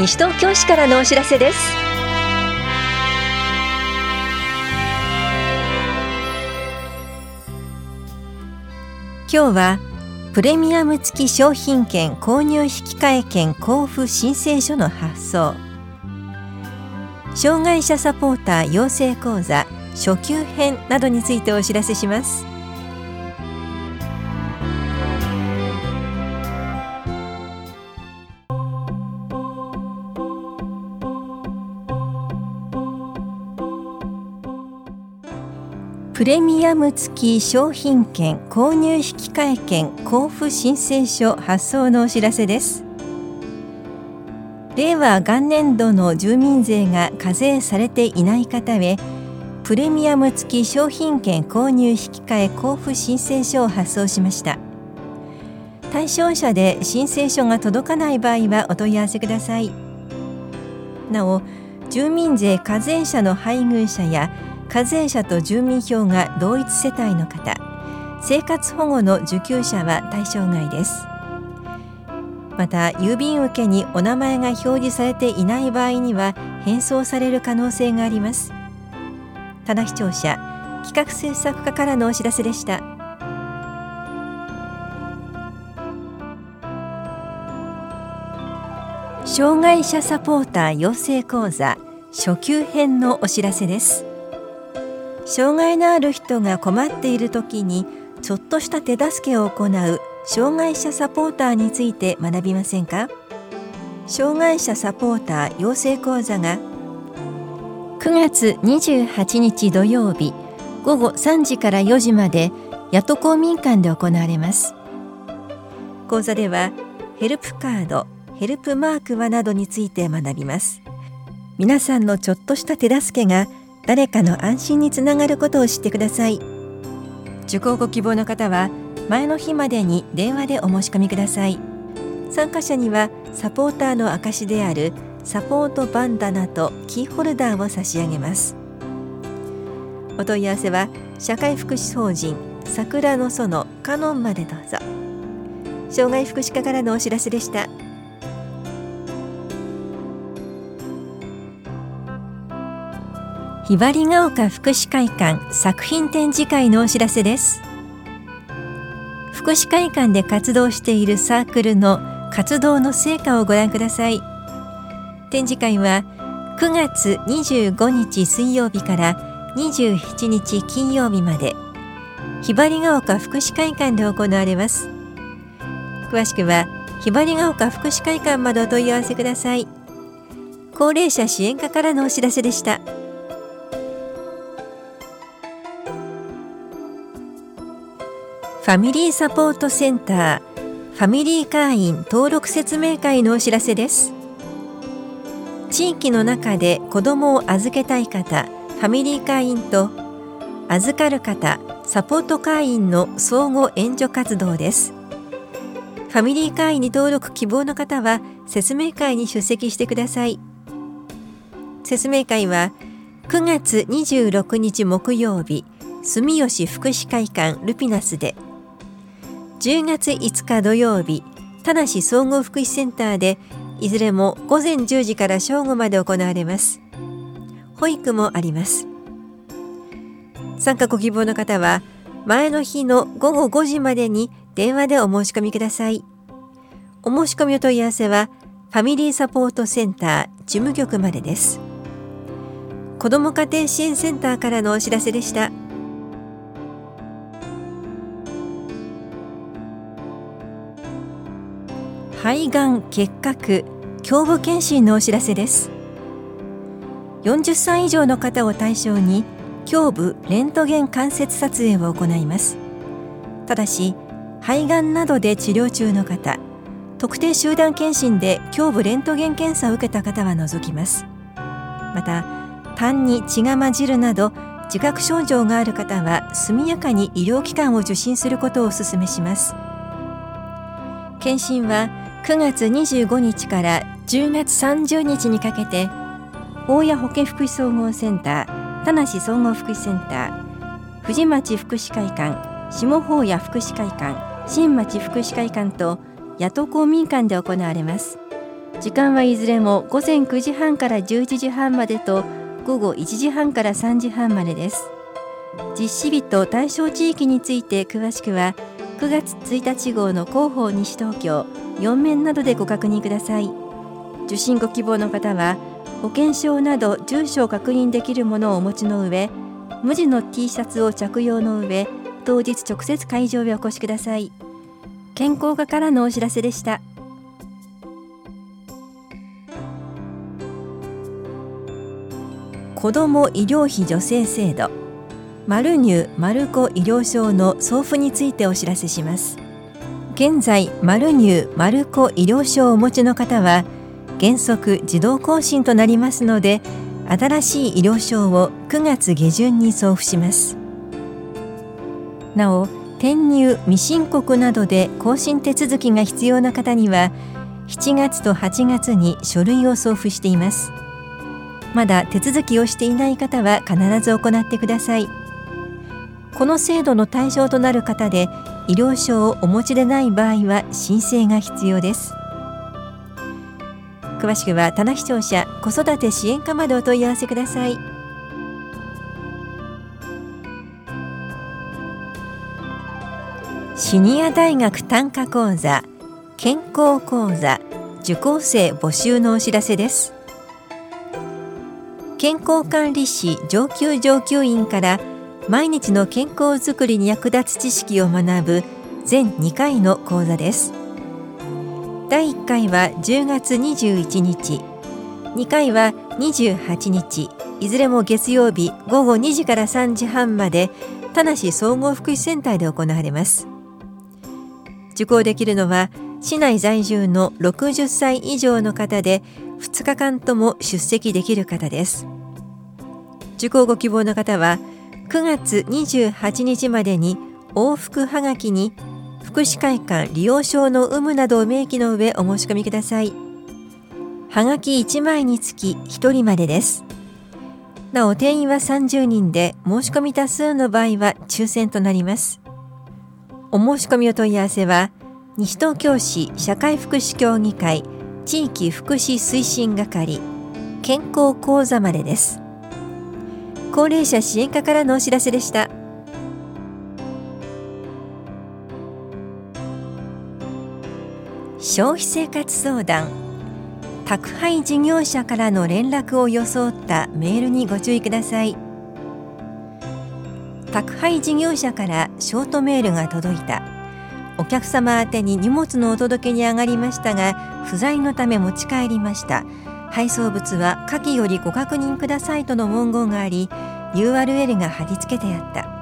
西東京市からのお知らせです。今日はプレミアム付き商品券購入引換券交付申請書の発送。障害者サポーター養成講座初級編などについてお知らせします。プレミアム付き商品券購入引換券交付申請書発送のお知らせです。令和元年度の住民税が課税されていない方へプレミアム付き商品券購入引換交付申請書を発送しました。対象者で申請書が届かない場合はお問い合わせください。なお住民税課税者の配偶者や課税者と住民票が同一世帯の方。生活保護の受給者は対象外です。また郵便受けにお名前が表示されていない場合には返送される可能性があります。ただ視聴者企画制作課からのお知らせでした。障害者サポーター養成講座初級編のお知らせです。障害のある人が困っている時にちょっとした手助けを行う障害者サポーターについて学びませんか？障害者サポーター養成講座が9月28日土曜日午後3時から4時まで八戸公民館で行われます。講座ではヘルプカードヘルプマークはなどについて学びます。皆さんのちょっとした手助けが誰かの安心につながることを知ってください。受講ご希望の方は前の日までに電話でお申し込みください。参加者にはサポーターの証であるサポートバンダナとキーホルダーを差し上げます。お問い合わせは社会福祉法人桜の園カノンまでどうぞ。障害福祉課からのお知らせでした。ひばりが丘福祉会館作品展示会のお知らせです。福祉会館で活動しているサークルの活動の成果をご覧ください。展示会は9月25日水曜日から27日金曜日までひばりが丘福祉会館で行われます。詳しくはひばりが丘福祉会館までお問い合わせください。高齢者支援課からのお知らせでした。ァミリーサポートセンターファミリー会員登録説明会のお知らせです。地域の中で子どもを預けたい方ファミリー会員と預かる方サポート会員の相互援助活動です。ファミリー会員に登録希望の方は説明会に出席してください。説明会は9月26日木曜日住吉福祉会館ルピナスで10月5日土曜日田梨総合福祉センターでいずれも午前10時から正午まで行われます。保育もあります。参加ご希望の方は前の日の午後5時までに電話でお申し込みください。お申し込みお問い合わせはファミリーサポートセンター事務局までです。子ども家庭支援センターからのお知らせでした。肺がん結核胸部検診のお知らせです。40歳以上の方を対象に胸部レントゲン関節撮影を行います。ただし肺がんなどで治療中の方特定集団検診で胸部レントゲン検査を受けた方は除きます。また痰に血が混じるなど自覚症状がある方は速やかに医療機関を受診することをお勧めします。検診は9月25日から10月30日にかけて大谷保健福祉総合センター田梨総合福祉センター藤町福祉会館下法谷福祉会館新町福祉会館と野党公民館で行われます。時間はいずれも午前9時半から11時半までと午後1時半から3時半までです。実施日と対象地域について詳しくは9月1日号の広報西東京4面などでご確認ください。受診ご希望の方は保険証など住所を確認できるものをお持ちの上無地の T シャツを着用の上当日直接会場へお越しください。健康課からのお知らせでした。子ども医療費助成制度。マルニュ・マルコ医療証の送付についてお知らせします。現在マルニュー・マルコ医療証をお持ちの方は原則自動更新となりますので新しい医療証を9月下旬に送付します。なお転入未申告などで更新手続きが必要な方には7月と8月に書類を送付しています。まだ手続きをしていない方は必ず行ってください。この制度の対象となる方で医療証をお持ちでない場合は申請が必要です。詳しくは棚視聴者子育て支援課までお問い合わせください。シニア大学単価講座健康講座受講生募集のお知らせです。健康管理士上級上級員から毎日の健康づくりに役立つ知識を学ぶ全2回の講座です。第1回は10月21日。2回は28日。いずれも月曜日午後2時から3時半まで田梨総合福祉センターで行われます。受講できるのは市内在住の60歳以上の方で2日間とも出席できる方です。受講ご希望の方は9月28日までに往復はがきに福祉会館利用証の有無などを明記の上お申し込みください。はがき1枚につき1人までです。なお定員は30人で申し込み多数の場合は抽選となります。お申し込みお問い合わせは西東京市社会福祉協議会地域福祉推進係健康講座までです。高齢者支援課からのお知らせでした。消費生活相談宅配事業者からの連絡を装ったメールにご注意ください。宅配事業者からショートメールが届いた。お客様宛に荷物のお届けに上がりましたが不在のため持ち帰りました。配送物は下記よりご確認くださいとの文言があり URL が貼り付けてあった。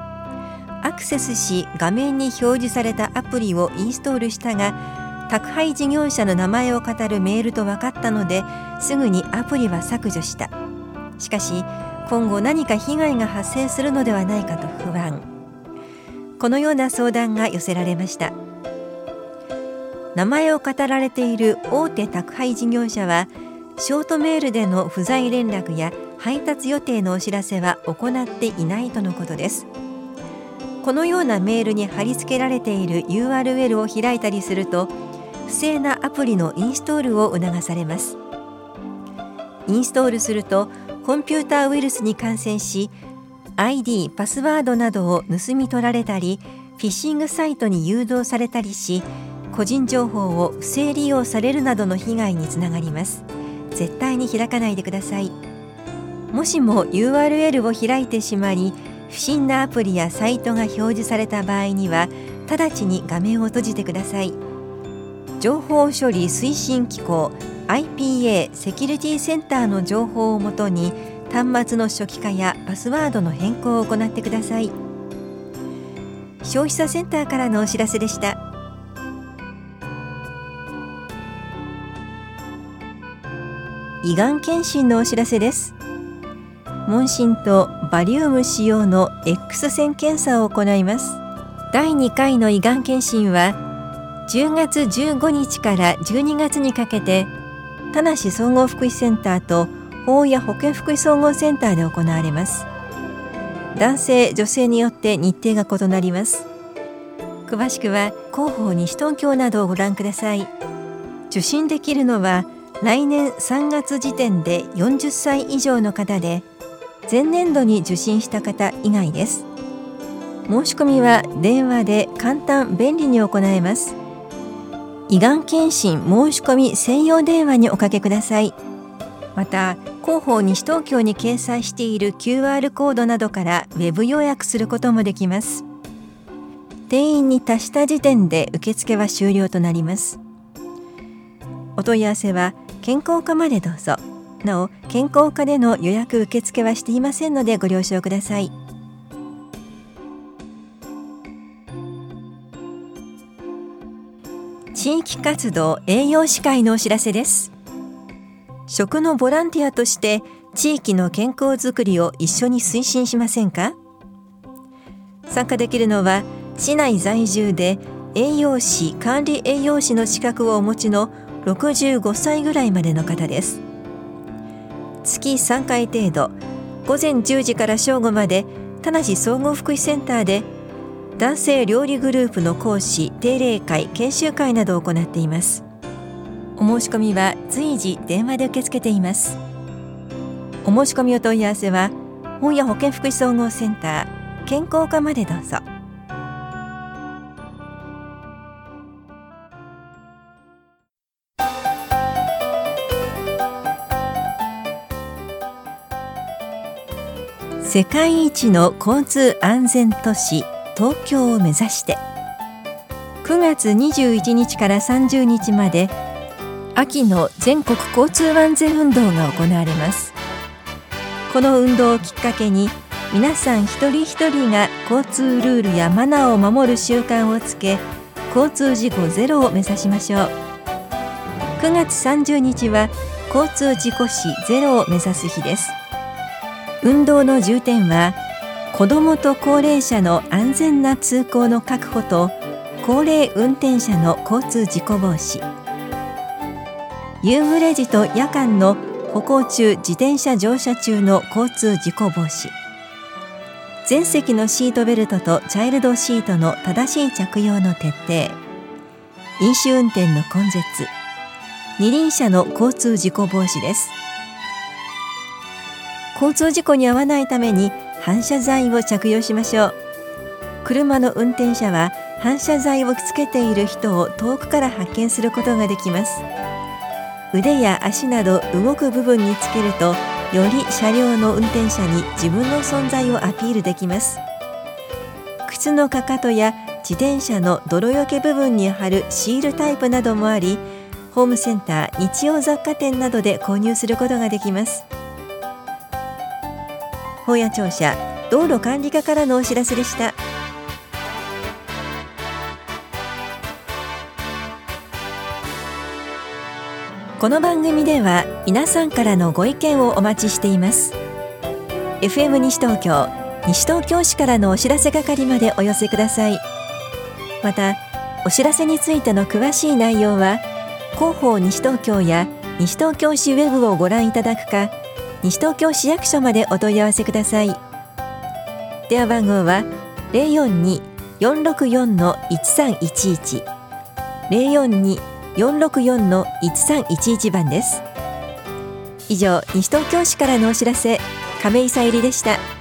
アクセスし画面に表示されたアプリをインストールしたが宅配事業者の名前を語るメールと分かったのですぐにアプリは削除した。しかし今後何か被害が発生するのではないかと不安。このような相談が寄せられました。名前を語られている大手宅配事業者はショートメールでの不在連絡や配達予定のお知らせは行っていないとのことです。このようなメールに貼り付けられている URL を開いたりすると不正なアプリのインストールを促されます。インストールするとコンピューターウイルスに感染し ID パスワードなどを盗み取られたりフィッシングサイトに誘導されたりし個人情報を不正利用されるなどの被害につながります。絶対に開かないでください。もしも URL を開いてしまい不審なアプリやサイトが表示された場合には直ちに画面を閉じてください。情報処理推進機構 IPA セキュリティセンターの情報をもとに端末の初期化やパスワードの変更を行ってください。消費者センターからのお知らせでした。胃がん検診のお知らせです。問診とバリウム使用の X 線検査を行います。第2回の胃がん検診は10月15日から12月にかけて田梨総合福祉センターと大谷保健福祉総合センターで行われます。男性女性によって日程が異なります。詳しくは広報西東京などをご覧ください。受診できるのは来年3月時点で40歳以上の方で前年度に受診した方以外です。申し込みは電話で簡単便利に行えます。胃がん検診申し込み専用電話におかけください。また広報西東京に掲載している QR コードなどからウェブ予約することもできます。定員に達した時点で受付は終了となります。お問い合わせは健康課までどうぞ。なお健康課での予約受付はしていませんのでご了承ください。地域活動栄養士会のお知らせです。食のボランティアとして地域の健康づくりを一緒に推進しませんか？参加できるのは市内在住で栄養士管理栄養士の資格をお持ちの65歳ぐらいまでの方です。月3回程度。午前10時から正午まで田無総合福祉センターで男性料理グループの講師定例会研修会などを行っています。お申し込みは随時電話で受け付けています。お申し込みお問い合わせは本屋保健福祉総合センター健康課までどうぞ。世界一の交通安全都市東京を目指して。9月21日から30日まで秋の全国交通安全運動が行われます。この運動をきっかけに皆さん一人一人が交通ルールやマナーを守る習慣をつけ交通事故ゼロを目指しましょう。9月30日は交通事故死ゼロを目指す日です。運動の重点は子どもと高齢者の安全な通行の確保と高齢運転者の交通事故防止。夕暮れ時と夜間の歩行中自転車乗車中の交通事故防止。全席のシートベルトとチャイルドシートの正しい着用の徹底。飲酒運転の根絶。二輪車の交通事故防止です。交通事故に遭わないために反射材を着用しましょう。車の運転者は反射材をつけている人を遠くから発見することができます。腕や足など動く部分につけるとより車両の運転者に自分の存在をアピールできます。靴のかかとや自転車の泥よけ部分に貼るシールタイプなどもありホームセンター日用雑貨店などで購入することができます。本屋庁舎道路管理課からのお知らせでした。この番組では皆さんからのご意見をお待ちしています FM 西東京西東京市からのお知らせ係までお寄せくださいまたお知らせについての詳しい内容は広報西東京や西東京市ウェブをご覧いただくか西東京市役所までお問い合わせください。電話番号は042-464-1311 042 464-1311番です。以上西東京市からのお知らせ亀井さゆりでした。